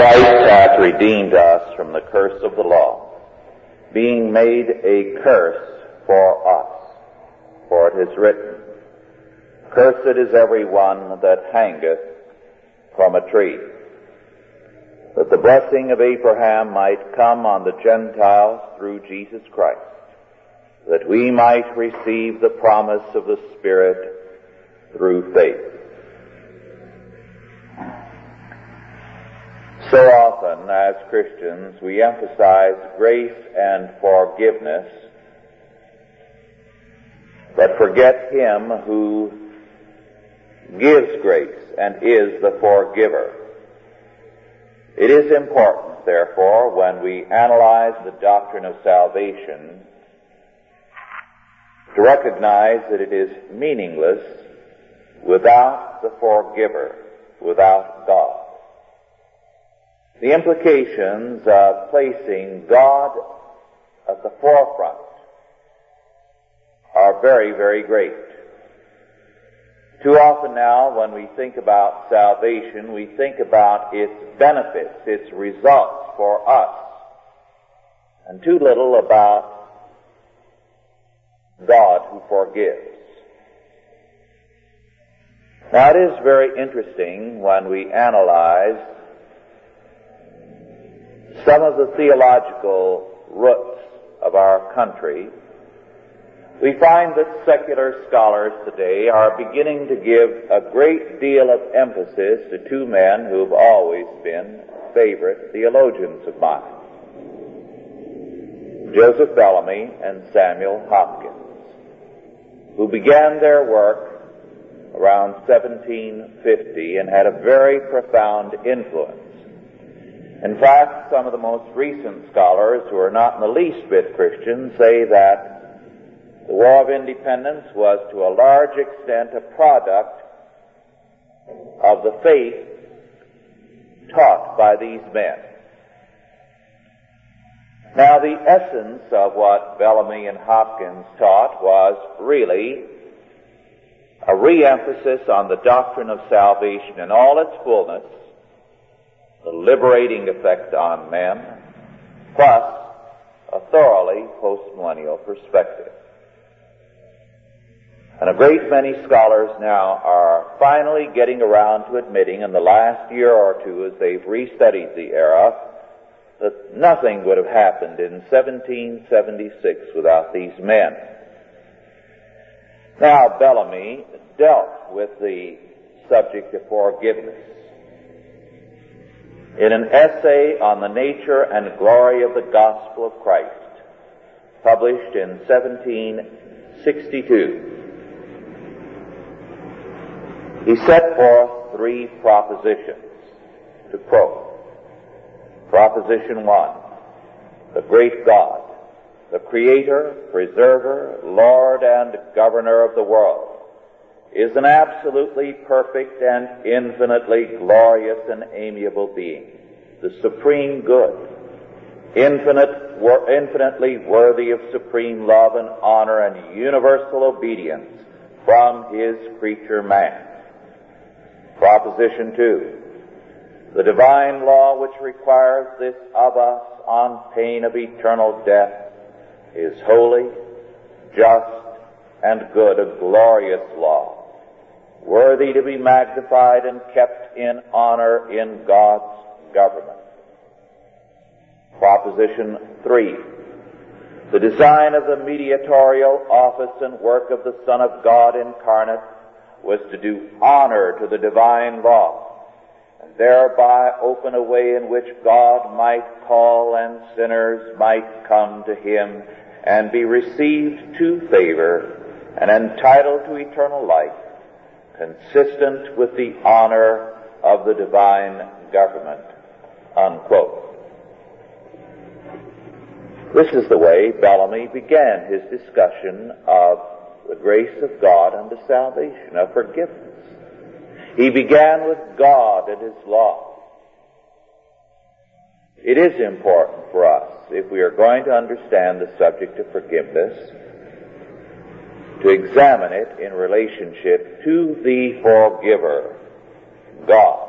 Christ hath redeemed us from the curse of the law, being made a curse for us. For it is written, Cursed is every one that hangeth from a tree, that the blessing of Abraham might come on the Gentiles through Jesus Christ, that we might receive the promise of the Spirit through faith. So often as Christians we emphasize grace and forgiveness, but forget Him who gives grace and is the forgiver. It is important, therefore, when we analyze the doctrine of salvation, to recognize that it is meaningless without the forgiver, without God. The implications of placing God at the forefront are very, very great. Too often now, when we think about salvation, we think about its benefits, its results for us, and too little about God who forgives. Now it is very interesting when we analyze some of the theological roots of our country, we find that secular scholars today are beginning to give a great deal of emphasis to two men who've always been favorite theologians of mine. Joseph Bellamy and Samuel Hopkins, who began their work around 1750 and had a very profound influence in fact, some of the most recent scholars who are not in the least bit Christian say that the War of Independence was to a large extent a product of the faith taught by these men. Now the essence of what Bellamy and Hopkins taught was really a re-emphasis on the doctrine of salvation in all its fullness the liberating effect on men, plus a thoroughly postmillennial perspective. And a great many scholars now are finally getting around to admitting in the last year or two as they've restudied the era that nothing would have happened in 1776 without these men. Now, Bellamy dealt with the subject of forgiveness in an essay on the nature and glory of the gospel of Christ, published in 1762. He set forth three propositions to quote. Proposition one, the great God, the creator, preserver, Lord, and governor of the world, is an absolutely perfect and infinitely glorious and amiable being, the supreme good, infinite, infinitely worthy of supreme love and honor and universal obedience from his creature man. Proposition two, the divine law which requires this of us on pain of eternal death is holy, just, and good, a glorious law worthy to be magnified and kept in honor in God's government. Proposition 3. The design of the mediatorial office and work of the Son of God incarnate was to do honor to the divine law and thereby open a way in which God might call and sinners might come to Him and be received to favor and entitled to eternal life consistent with the honor of the divine government. Unquote. This is the way Bellamy began his discussion of the grace of God unto salvation, of forgiveness. He began with God and His law. It is important for us, if we are going to understand the subject of forgiveness, to examine it in relationship to the forgiver, God.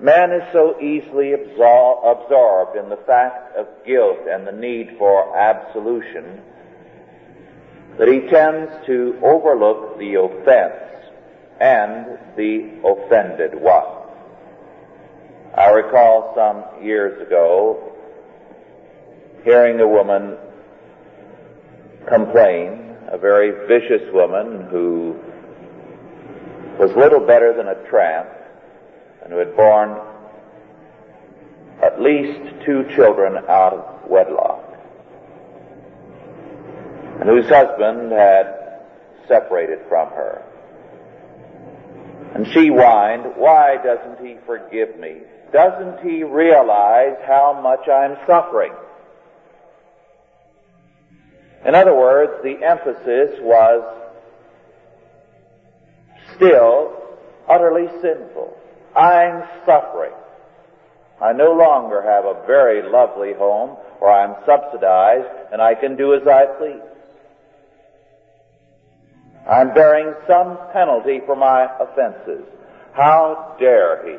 Man is so easily absor- absorbed in the fact of guilt and the need for absolution that he tends to overlook the offense and the offended one. I recall some years ago hearing a woman complain, a very vicious woman who was little better than a tramp and who had borne at least two children out of wedlock and whose husband had separated from her. And she whined, why doesn't he forgive me? Doesn't he realize how much I'm suffering? In other words, the emphasis was still utterly sinful. I'm suffering. I no longer have a very lovely home, or I'm subsidized, and I can do as I please. I'm bearing some penalty for my offenses. How dare he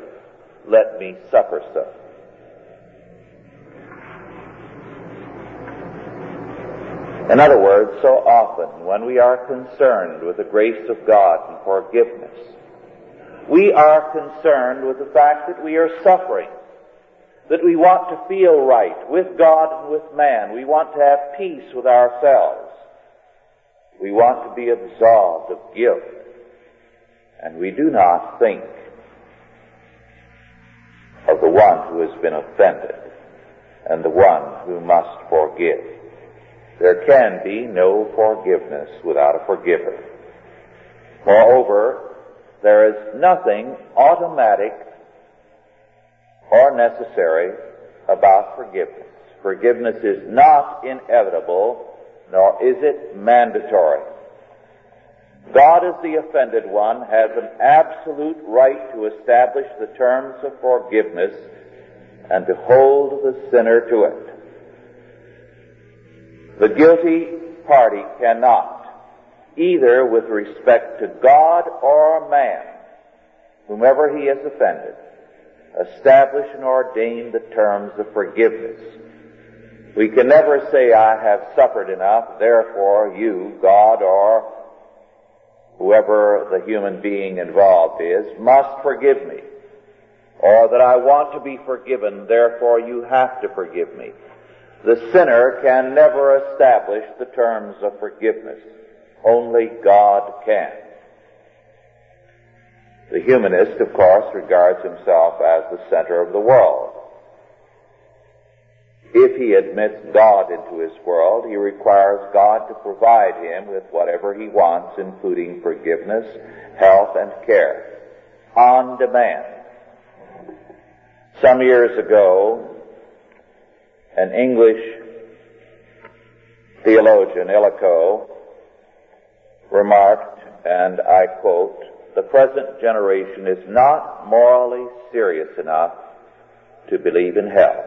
let me suffer so? In other words, so often when we are concerned with the grace of God and forgiveness, we are concerned with the fact that we are suffering, that we want to feel right with God and with man. We want to have peace with ourselves. We want to be absolved of guilt. And we do not think of the one who has been offended and the one who must forgive. There can be no forgiveness without a forgiver. Moreover, there is nothing automatic or necessary about forgiveness. Forgiveness is not inevitable, nor is it mandatory. God as the offended one has an absolute right to establish the terms of forgiveness and to hold the sinner to it. The guilty party cannot, either with respect to God or man, whomever he has offended, establish and ordain the terms of forgiveness. We can never say, I have suffered enough, therefore you, God, or whoever the human being involved is, must forgive me. Or that I want to be forgiven, therefore you have to forgive me. The sinner can never establish the terms of forgiveness. Only God can. The humanist, of course, regards himself as the center of the world. If he admits God into his world, he requires God to provide him with whatever he wants, including forgiveness, health, and care, on demand. Some years ago, an English theologian, Illico, remarked, and I quote, the present generation is not morally serious enough to believe in hell.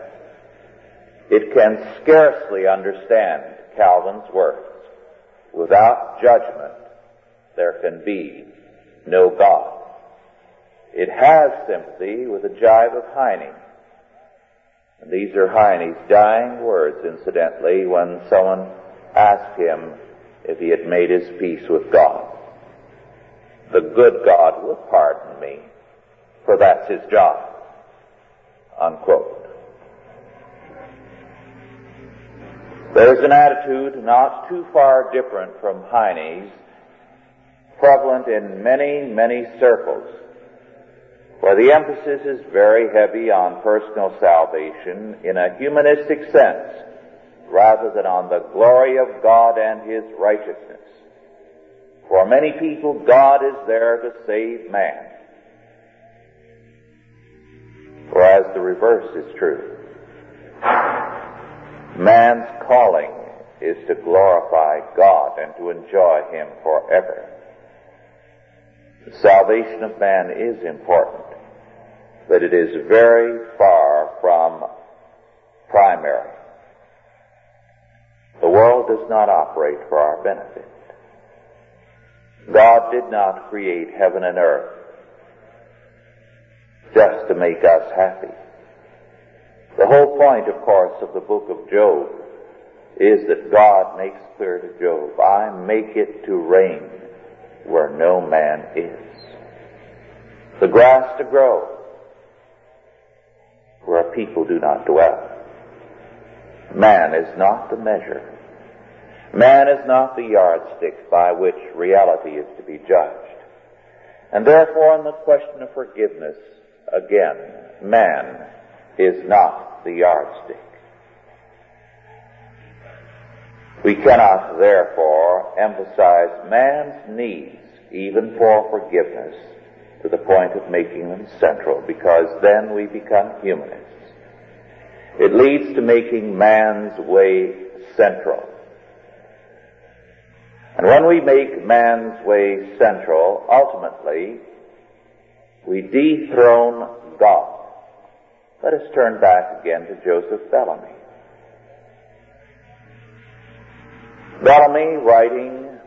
It can scarcely understand Calvin's words. Without judgment, there can be no God. It has sympathy with the jibe of Heine and these are Heine's dying words, incidentally, when someone asked him if he had made his peace with God. The good God will pardon me, for that's his job. Unquote. There's an attitude not too far different from Heine's, prevalent in many, many circles where the emphasis is very heavy on personal salvation in a humanistic sense rather than on the glory of God and His righteousness. For many people, God is there to save man. Whereas the reverse is true. Man's calling is to glorify God and to enjoy Him forever. Salvation of man is important but it is very far from primary. The world does not operate for our benefit. God did not create heaven and earth just to make us happy. The whole point, of course, of the book of Job is that God makes clear to Job, I make it to rain where no man is. The grass to grow where people do not dwell. Man is not the measure. Man is not the yardstick by which reality is to be judged. And therefore, on the question of forgiveness, again, man is not the yardstick. We cannot, therefore, emphasize man's needs even for forgiveness to the point of making them central, because then we become humanists. It leads to making man's way central. And when we make man's way central, ultimately, we dethrone God. Let us turn back again to Joseph Bellamy. Bellamy, writing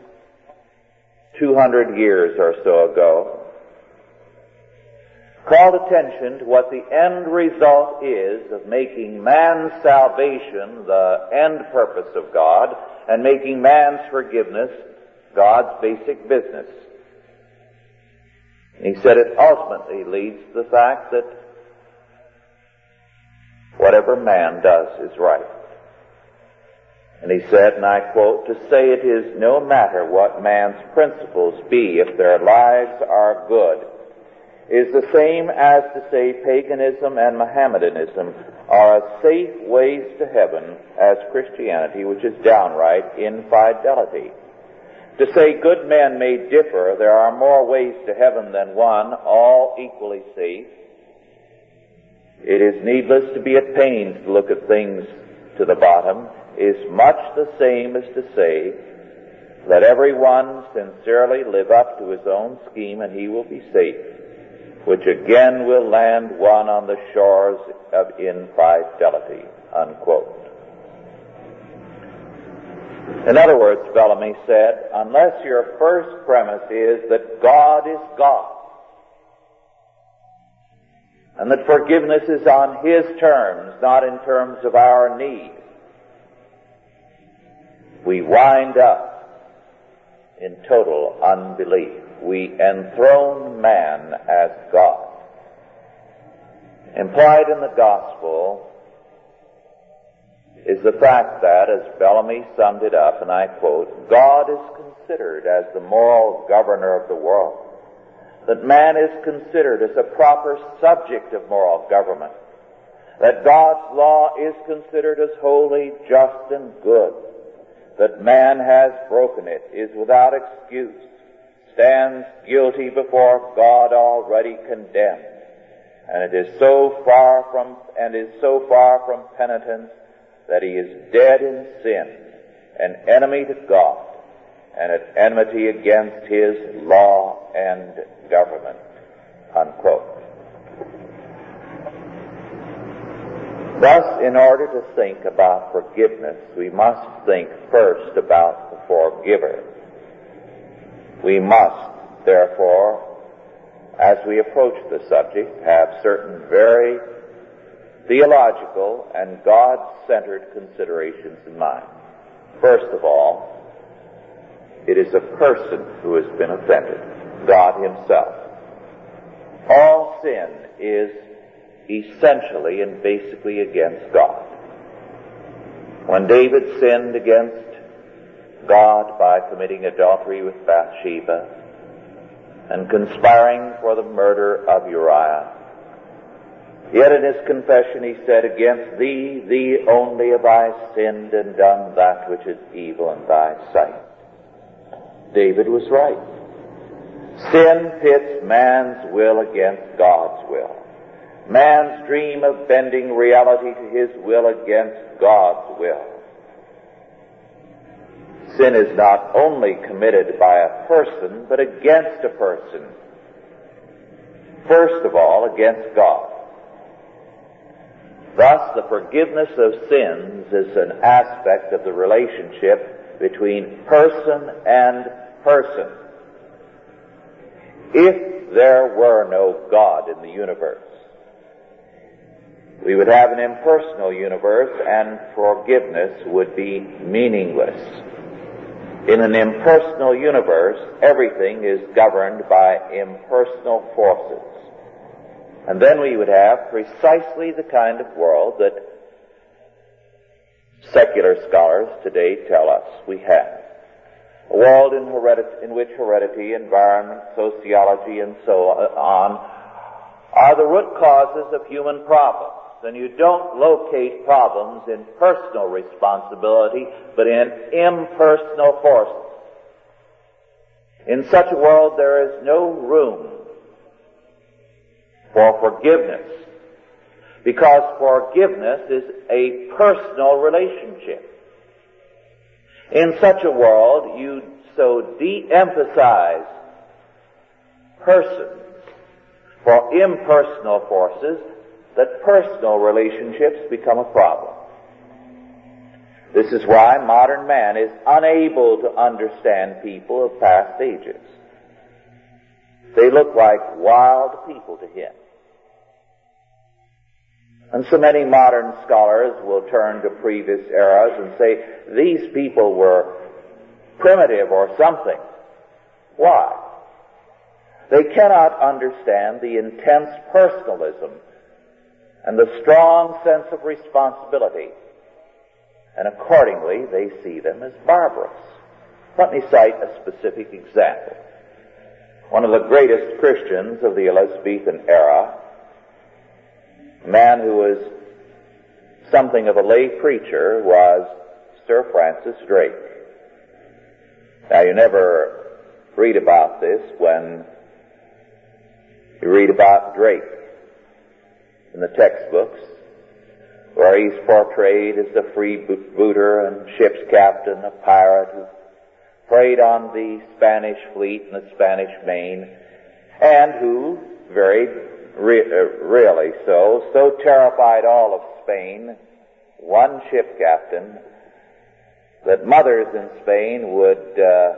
200 years or so ago, called attention to what the end result is of making man's salvation the end purpose of God and making man's forgiveness God's basic business. he said it ultimately leads to the fact that whatever man does is right. And he said, and I quote, to say it is no matter what man's principles be, if their lives are good, is the same as to say paganism and Mohammedanism are as safe ways to heaven as Christianity, which is downright infidelity. To say good men may differ, there are more ways to heaven than one, all equally safe. It is needless to be at pains to look at things to the bottom, is much the same as to say, let everyone sincerely live up to his own scheme and he will be safe, which again will land one on the shores of infidelity, unquote. In other words, Bellamy said, unless your first premise is that God is God, and that forgiveness is on His terms, not in terms of our need, we wind up in total unbelief. We enthrone man as God. Implied in the gospel is the fact that, as Bellamy summed it up, and I quote, God is considered as the moral governor of the world. That man is considered as a proper subject of moral government. That God's law is considered as holy, just, and good. That man has broken it, is without excuse, stands guilty before God already condemned. And it is so far from, and is so far from penitence that he is dead in sin, an enemy to God, and at enmity against his law and government. Unquote. Thus, in order to think about forgiveness, we must think first about the forgiver. We must, therefore, as we approach the subject, have certain very theological and God-centered considerations in mind. First of all, it is a person who has been offended, God himself. All sin is essentially and basically against God. When David sinned against God by committing adultery with Bathsheba and conspiring for the murder of Uriah, Yet in his confession he said, Against thee, thee only have I sinned and done that which is evil in thy sight. David was right. Sin pits man's will against God's will. Man's dream of bending reality to his will against God's will. Sin is not only committed by a person, but against a person. First of all, against God. Thus, the forgiveness of sins is an aspect of the relationship between person and person. If there were no God in the universe. We would have an impersonal universe and forgiveness would be meaningless. In an impersonal universe, everything is governed by impersonal forces. And then we would have precisely the kind of world that secular scholars today tell us we have. A world in, in which heredity, environment, sociology, and so on are the root causes of human problems. And you don't locate problems in personal responsibility, but in impersonal forces. In such a world, there is no room for forgiveness. Because forgiveness is a personal relationship. In such a world, you so de-emphasize persons for impersonal forces that personal relationships become a problem. This is why modern man is unable to understand people of past ages. They look like wild people to him. And so many modern scholars will turn to previous eras and say, these people were primitive or something. Why? They cannot understand the intense personalism and the strong sense of responsibility. And accordingly, they see them as barbarous. Let me cite a specific example. One of the greatest Christians of the Elizabethan era a man who was something of a lay preacher was Sir Francis Drake. Now you never read about this when you read about Drake in the textbooks, where he's portrayed as the freebooter and ship's captain, a pirate who preyed on the Spanish fleet in the Spanish main, and who very re- uh, really so, so terrified all of Spain, one ship captain, that mothers in Spain would uh,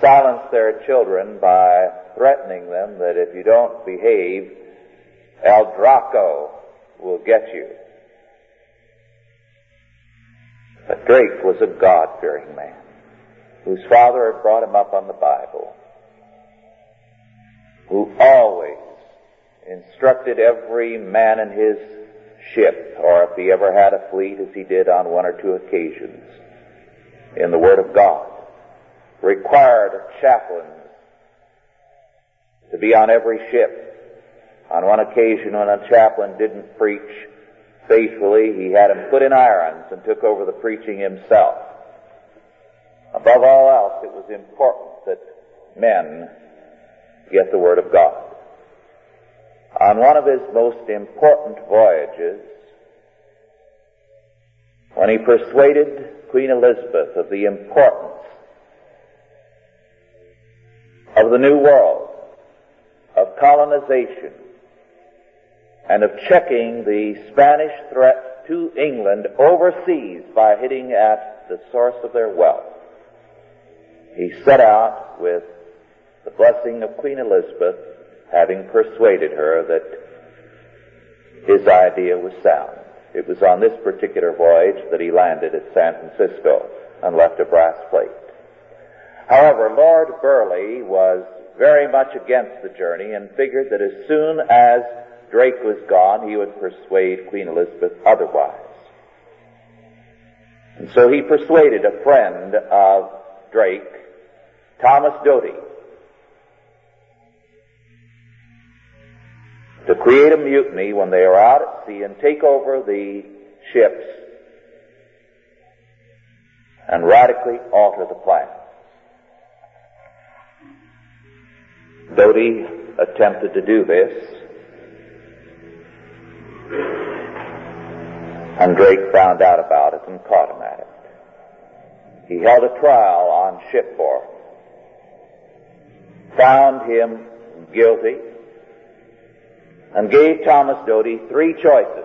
silence their children by threatening them that if you don't behave, El Draco will get you. But Drake was a God-fearing man whose father had brought him up on the Bible, who always instructed every man in his ship, or if he ever had a fleet, as he did on one or two occasions, in the Word of God, required chaplains to be on every ship. On one occasion when a chaplain didn't preach faithfully, he had him put in irons and took over the preaching himself. Above all else, it was important that men get the Word of God on one of his most important voyages, when he persuaded Queen Elizabeth of the importance of the New World, of colonization, and of checking the Spanish threat to England overseas by hitting at the source of their wealth. He set out with the blessing of Queen Elizabeth having persuaded her that his idea was sound. It was on this particular voyage that he landed at San Francisco and left a brass plate. However, Lord Burleigh was very much against the journey and figured that as soon as Drake was gone, he would persuade Queen Elizabeth otherwise. And so he persuaded a friend of Drake, Thomas Doughty, to create a mutiny when they are out at sea and take over the ships and radically alter the plan. Doughty attempted to do this, and Drake found out about it and caught him at it. He held a trial on shipboard, found him guilty, and gave Thomas Doughty three choices.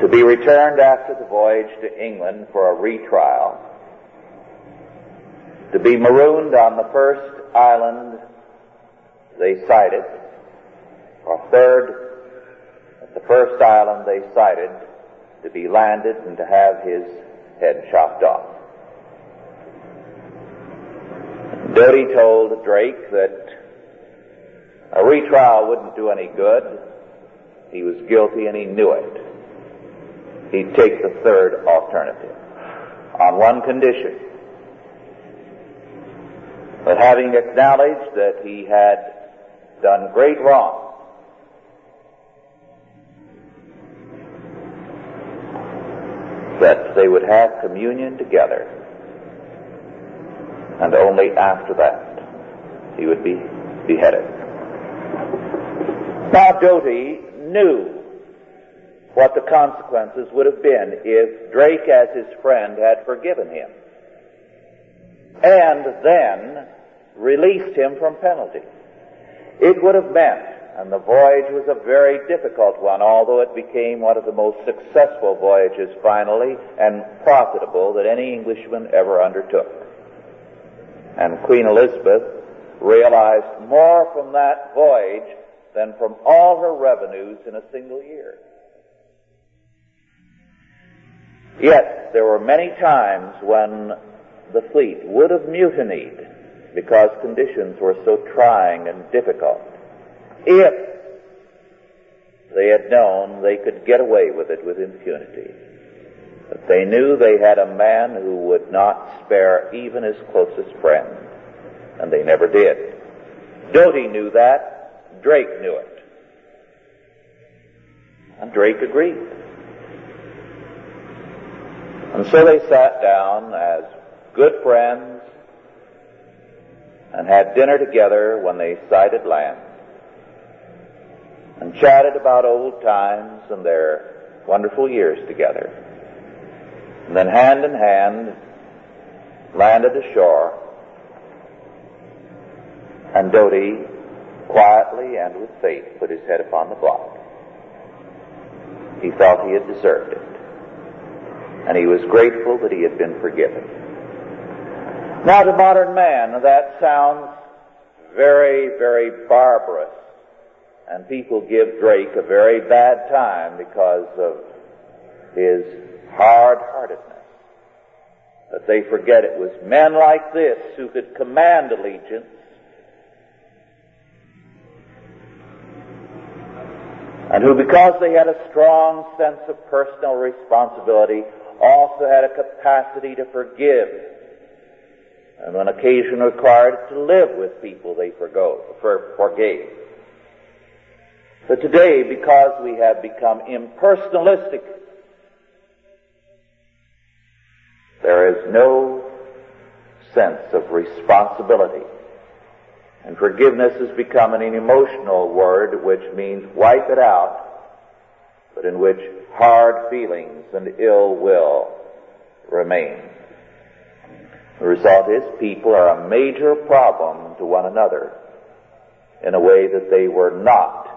To be returned after the voyage to England for a retrial, to be marooned on the first island they sighted, or third at the first island they sighted, to be landed and to have his head chopped off. Doughty told Drake that a retrial wouldn't do any good. He was guilty and he knew it. He'd take the third alternative on one condition. That having acknowledged that he had done great wrong, that they would have communion together. And only after that he would be beheaded. Now Doughty knew what the consequences would have been if Drake as his friend had forgiven him and then released him from penalty. It would have meant and the voyage was a very difficult one, although it became one of the most successful voyages finally and profitable that any Englishman ever undertook. And Queen Elizabeth realized more from that voyage than from all her revenues in a single year. Yet there were many times when the fleet would have mutinied because conditions were so trying and difficult if they had known they could get away with it with impunity. But they knew they had a man who would not spare even his closest friend, and they never did. Doughty knew that. Drake knew it. And Drake agreed. And so they sat down as good friends and had dinner together when they sighted land and chatted about old times and their wonderful years together. And then hand in hand landed ashore and Doughty quietly and with faith put his head upon the block. He felt he had deserved it. And he was grateful that he had been forgiven. Now to modern man, that sounds very, very barbarous and people give Drake a very bad time because of his hard-heartedness. But they forget it was men like this who could command allegiance and who, because they had a strong sense of personal responsibility, also had a capacity to forgive. And when occasion required to live with people, they forgo, for, forgave. But today, because we have become impersonalistic, there is no sense of responsibility. And forgiveness has become an emotional word which means wipe it out, but in which hard feelings and ill will remain. The result is people are a major problem to one another in a way that they were not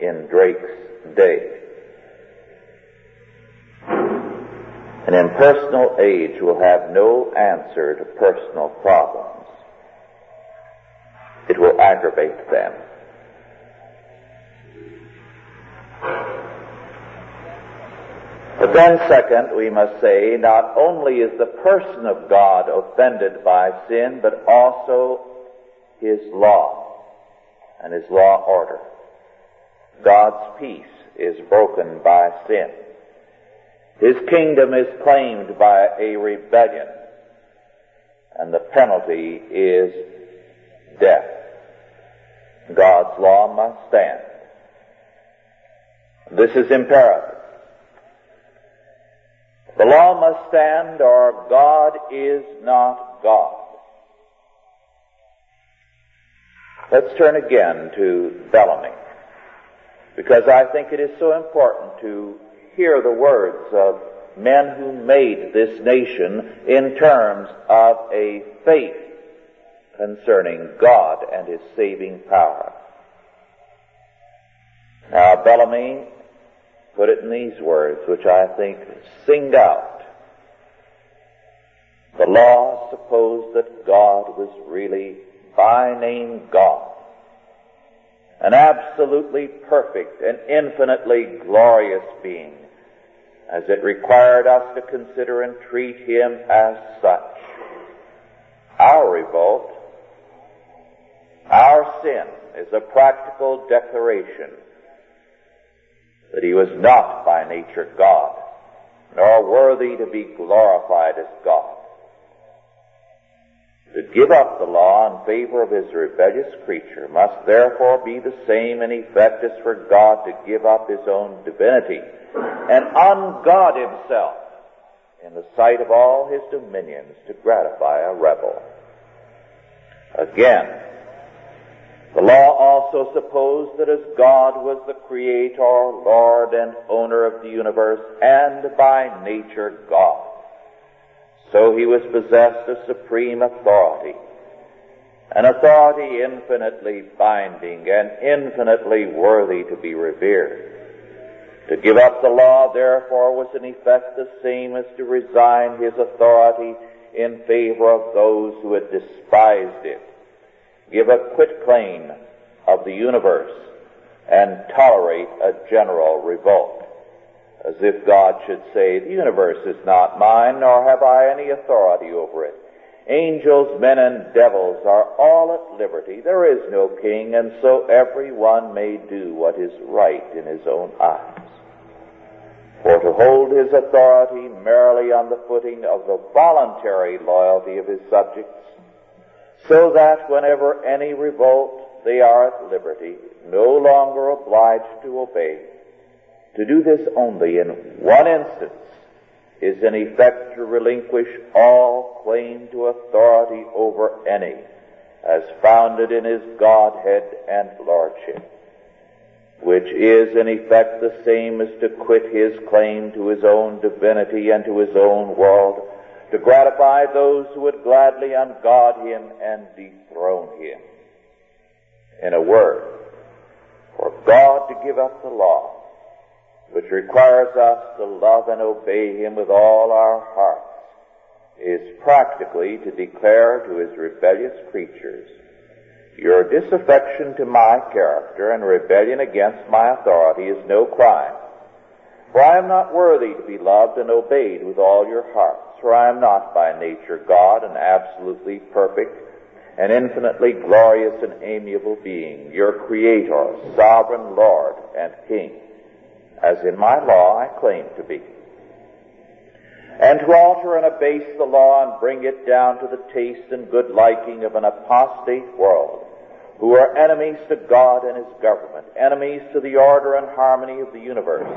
in Drake's day. An impersonal age will have no answer to personal problems. It will aggravate them. But then second, we must say, not only is the person of God offended by sin, but also His law and His law order. God's peace is broken by sin. His kingdom is claimed by a rebellion, and the penalty is death. God's law must stand. This is imperative. Law must stand or God is not God. Let's turn again to Bellamy because I think it is so important to hear the words of men who made this nation in terms of a faith concerning God and His saving power. Now, Bellamy put it in these words, which I think sing out The law supposed that God was really by name God, an absolutely perfect and infinitely glorious being, as it required us to consider and treat him as such. Our revolt, our sin, is a practical declaration that he was not by nature God, nor worthy to be glorified as God. To give up the law in favor of his rebellious creature must therefore be the same in effect as for God to give up his own divinity and ungod himself in the sight of all his dominions to gratify a rebel. Again, the law also supposed that as God was the creator, Lord, and owner of the universe, and by nature God, so he was possessed of supreme authority, an authority infinitely binding and infinitely worthy to be revered. To give up the law, therefore, was in effect the same as to resign his authority in favor of those who had despised it, give a quit of the universe, and tolerate a general revolt as if God should say, the universe is not mine, nor have I any authority over it. Angels, men, and devils are all at liberty. There is no king, and so every one may do what is right in his own eyes. For to hold his authority merely on the footing of the voluntary loyalty of his subjects, so that whenever any revolt, they are at liberty, no longer obliged to obey, to do this only in one instance is in effect to relinquish all claim to authority over any as founded in his Godhead and Lordship, which is in effect the same as to quit his claim to his own divinity and to his own world, to gratify those who would gladly ungod him and dethrone him. In a word, for God to give up the law which requires us to love and obey Him with all our hearts, is practically to declare to His rebellious creatures, your disaffection to my character and rebellion against my authority is no crime. For I am not worthy to be loved and obeyed with all your for I am not by nature God, an absolutely perfect and infinitely glorious and amiable being, your creator, sovereign Lord and King as in my law I claim to be. And to alter and abase the law and bring it down to the taste and good liking of an apostate world, who are enemies to God and His government, enemies to the order and harmony of the universe,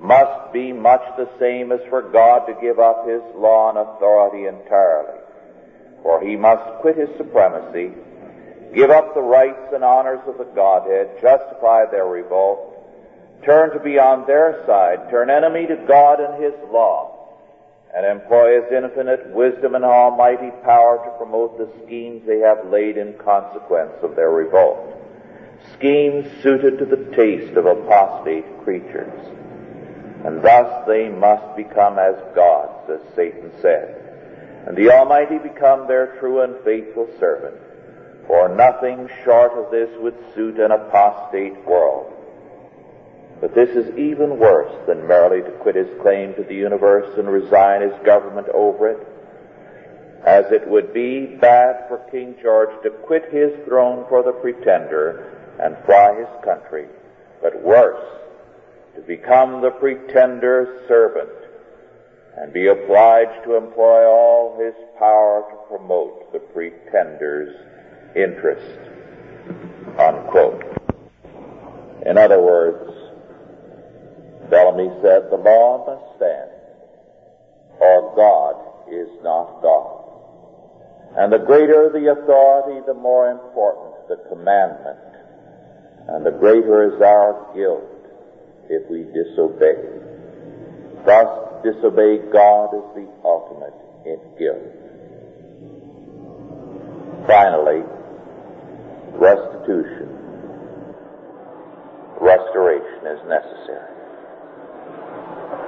must be much the same as for God to give up His law and authority entirely. For He must quit His supremacy, give up the rights and honors of the Godhead, justify their revolt, turn to be on their side, turn enemy to God and His law, and employ His infinite wisdom and almighty power to promote the schemes they have laid in consequence of their revolt. Schemes suited to the taste of apostate creatures. And thus they must become as gods, as Satan said. And the Almighty become their true and faithful servant. For nothing short of this would suit an apostate world. But this is even worse than merely to quit his claim to the universe and resign his government over it, as it would be bad for King George to quit his throne for the pretender and fly his country, but worse, to become the pretender's servant and be obliged to employ all his power to promote the pretender's interest. Unquote. In other words, Bellamy said, the law must stand, or God is not God. And the greater the authority, the more important the commandment, and the greater is our guilt if we disobey. Thus, disobey God is the ultimate in guilt. Finally, restitution. Restoration is necessary.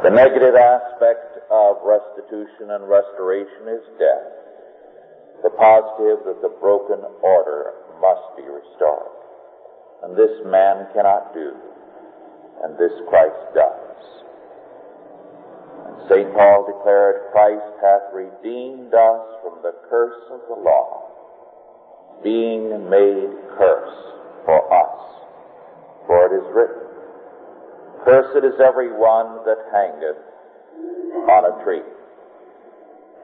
The negative aspect of restitution and restoration is death. The positive that the broken order must be restored. And this man cannot do, and this Christ does. And St. Paul declared, Christ hath redeemed us from the curse of the law, being made curse for us. For it is written, Cursed is every one that hangeth on a tree.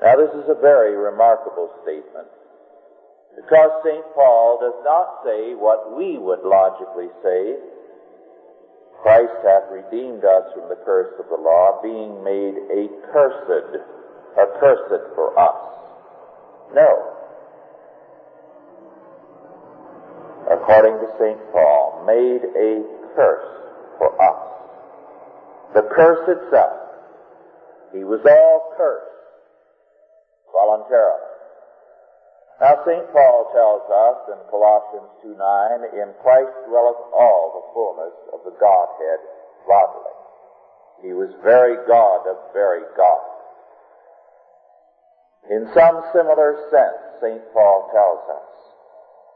Now this is a very remarkable statement because St. Paul does not say what we would logically say. Christ hath redeemed us from the curse of the law, being made a cursed, accursed for us. No. According to St. Paul, made a curse for us. The curse itself. He was all cursed voluntarily. Now St. Paul tells us in Colossians 2.9, in Christ dwelleth all the fullness of the Godhead bodily. He was very God of very God. In some similar sense, St. Paul tells us,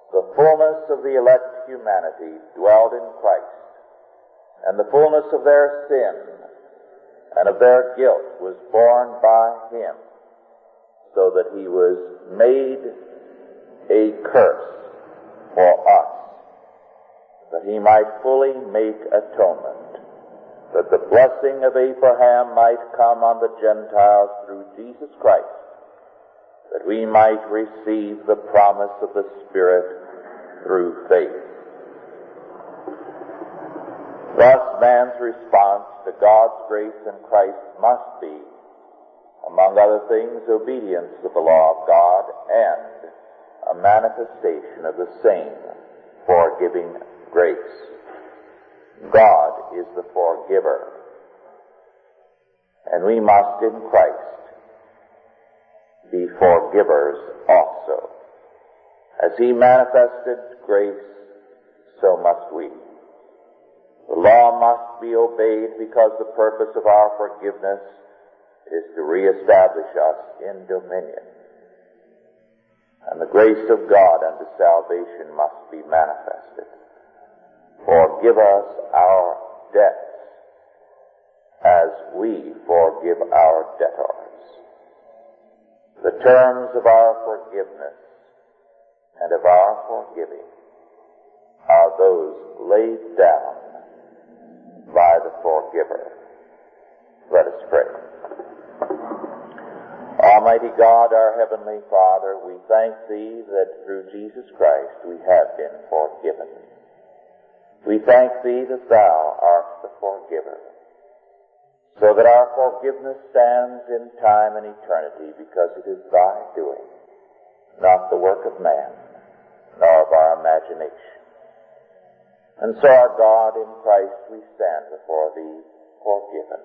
the fullness of the elect humanity dwelled in Christ, and the fullness of their sin and of their guilt was borne by him, so that he was made a curse for us, that he might fully make atonement, that the blessing of Abraham might come on the Gentiles through Jesus Christ, that we might receive the promise of the Spirit through faith. Thus, man's response to God's grace in Christ must be, among other things, obedience to the law of God and manifestation of the same forgiving grace. God is the forgiver, and we must in Christ be forgivers also. As he manifested grace, so must we. The law must be obeyed because the purpose of our forgiveness is to reestablish us in dominion. And the grace of God unto salvation must be manifested. Forgive us our debts as we forgive our debtors. The terms of our forgiveness and of our forgiving are those laid down by the forgiver. Let us pray. Almighty God, our Heavenly Father, we thank Thee that through Jesus Christ we have been forgiven. We thank Thee that Thou art the forgiver, so that our forgiveness stands in time and eternity because it is Thy doing, not the work of man, nor of our imagination. And so, our God, in Christ we stand before Thee forgiven,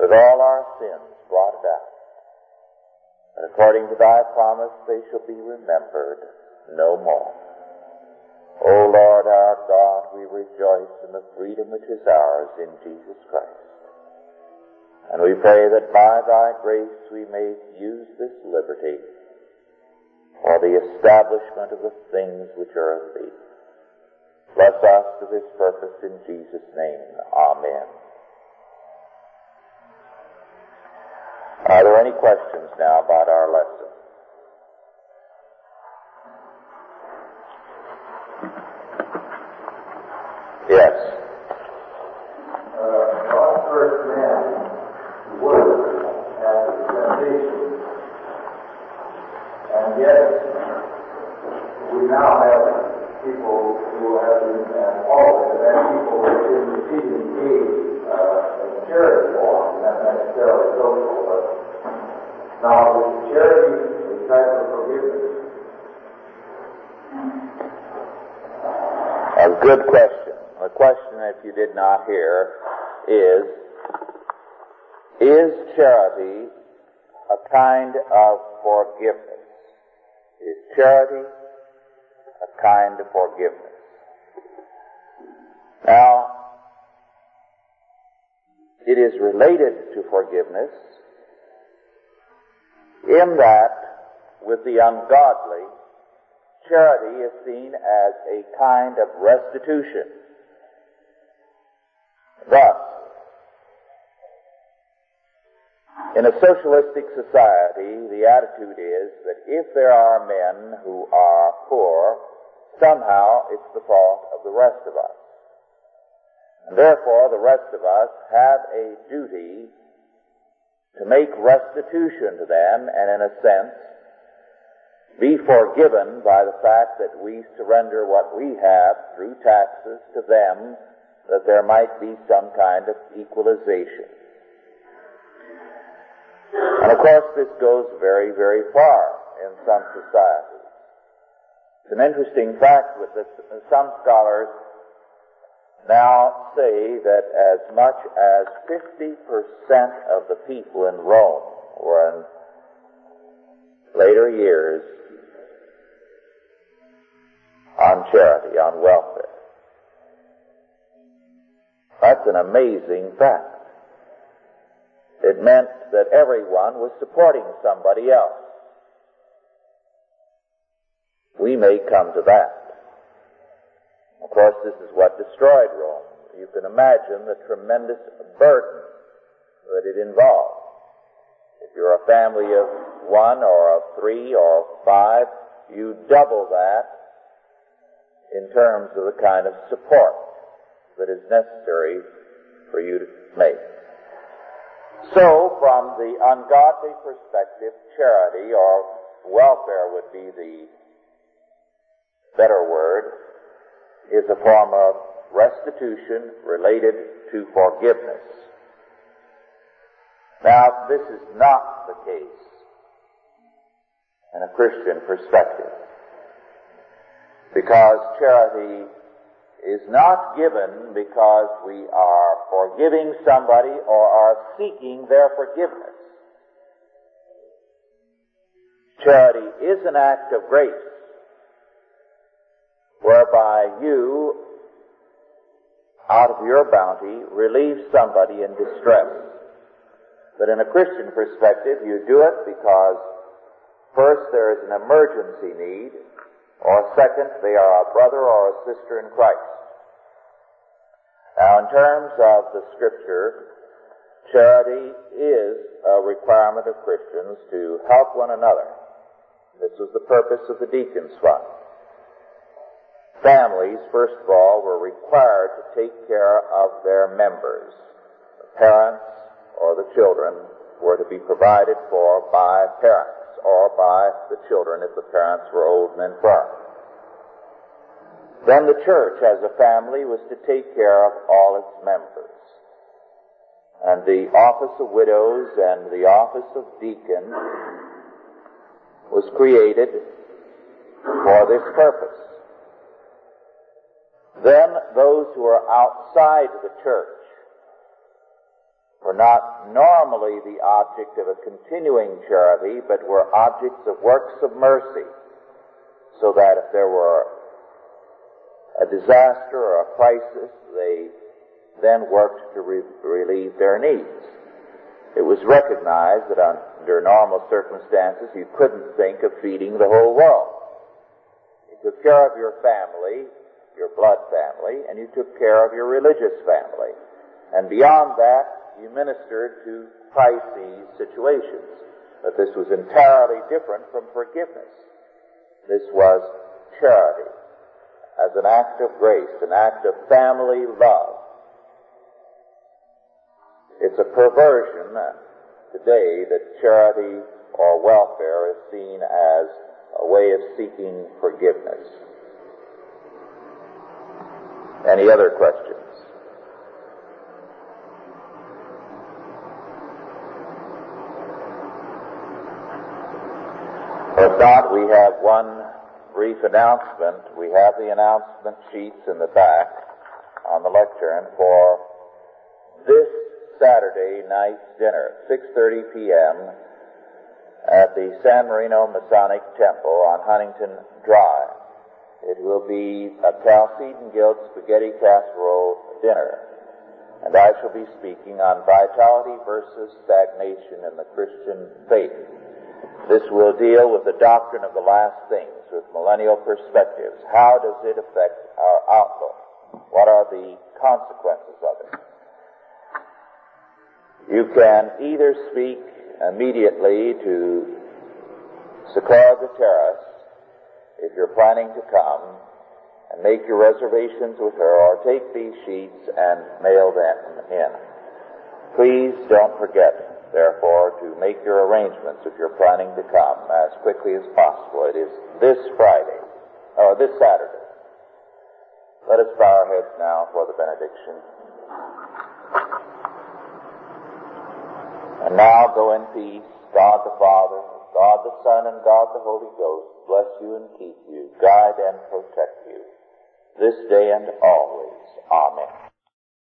with all our sins blotted out. And according to Thy promise, they shall be remembered no more. O Lord our God, we rejoice in the freedom which is ours in Jesus Christ. And we pray that by Thy grace we may use this liberty for the establishment of the things which are of Thee. Bless us to this purpose in Jesus' name. Amen. Are there any questions now about our lesson? A good question. The question, if you did not hear, is, is charity a kind of forgiveness? Is charity a kind of forgiveness? Now, it is related to forgiveness in that with the ungodly, charity is seen as a kind of restitution. Thus, in a socialistic society, the attitude is that if there are men who are poor, somehow it's the fault of the rest of us. And therefore, the rest of us have a duty to make restitution to them and, in a sense, be forgiven by the fact that we surrender what we have through taxes to them, that there might be some kind of equalization. And of course, this goes very, very far in some societies. It's an interesting fact with this. Some scholars now say that as much as 50% of the people in Rome were in later years on charity, on welfare. That's an amazing fact. It meant that everyone was supporting somebody else. We may come to that. Of course, this is what destroyed Rome. You can imagine the tremendous burden that it involved. If you're a family of one or three or five, you double that in terms of the kind of support that is necessary for you to make. So, from the ungodly perspective, charity or welfare would be the better word, is a form of restitution related to forgiveness. Now, this is not the case in a Christian perspective. Because charity is not given because we are forgiving somebody or are seeking their forgiveness. Charity is an act of grace whereby you, out of your bounty, relieve somebody in distress. But in a Christian perspective, you do it because first there is an emergency need, or second, they are a brother or a sister in Christ. Now, in terms of the scripture, charity is a requirement of Christians to help one another. This was the purpose of the deacon's fund. Families, first of all, were required to take care of their members. The parents or the children were to be provided for by parents or by the children if the parents were old and infirm. Then the church as a family was to take care of all its members. And the office of widows and the office of deacon was created for this purpose. Then those who are outside the church were not normally the object of a continuing charity, but were objects of works of mercy, so that if there were a disaster or a crisis, they then worked to re- relieve their needs. It was recognized that under normal circumstances you couldn't think of feeding the whole world. You took care of your family, your blood family, and you took care of your religious family. And beyond that, you ministered to crises situations. But this was entirely different from forgiveness. This was charity as an act of grace, an act of family love. It's a perversion uh, today that charity or welfare is seen as a way of seeking forgiveness. Any other questions? We have one brief announcement. We have the announcement sheets in the back on the lectern for this Saturday night's dinner, 6.30 p.m. at the San Marino Masonic Temple on Huntington Drive. It will be a Chalcedon Guild spaghetti casserole dinner. and I shall be speaking on vitality versus stagnation in the Christian faith. This will deal with the doctrine of the last things with millennial perspectives. How does it affect our outlook? What are the consequences of it? You can either speak immediately to Socorro Gutierrez if you're planning to come and make your reservations with her or take these sheets and mail them in. Please don't forget, therefore, to make your arrangements if you're planning to come as quickly as possible. It is this Friday, or this Saturday. Let us bow our heads now for the benediction. And now go in peace. God the Father, God the Son, and God the Holy Ghost bless you and keep you, guide and protect you, this day and always. Amen.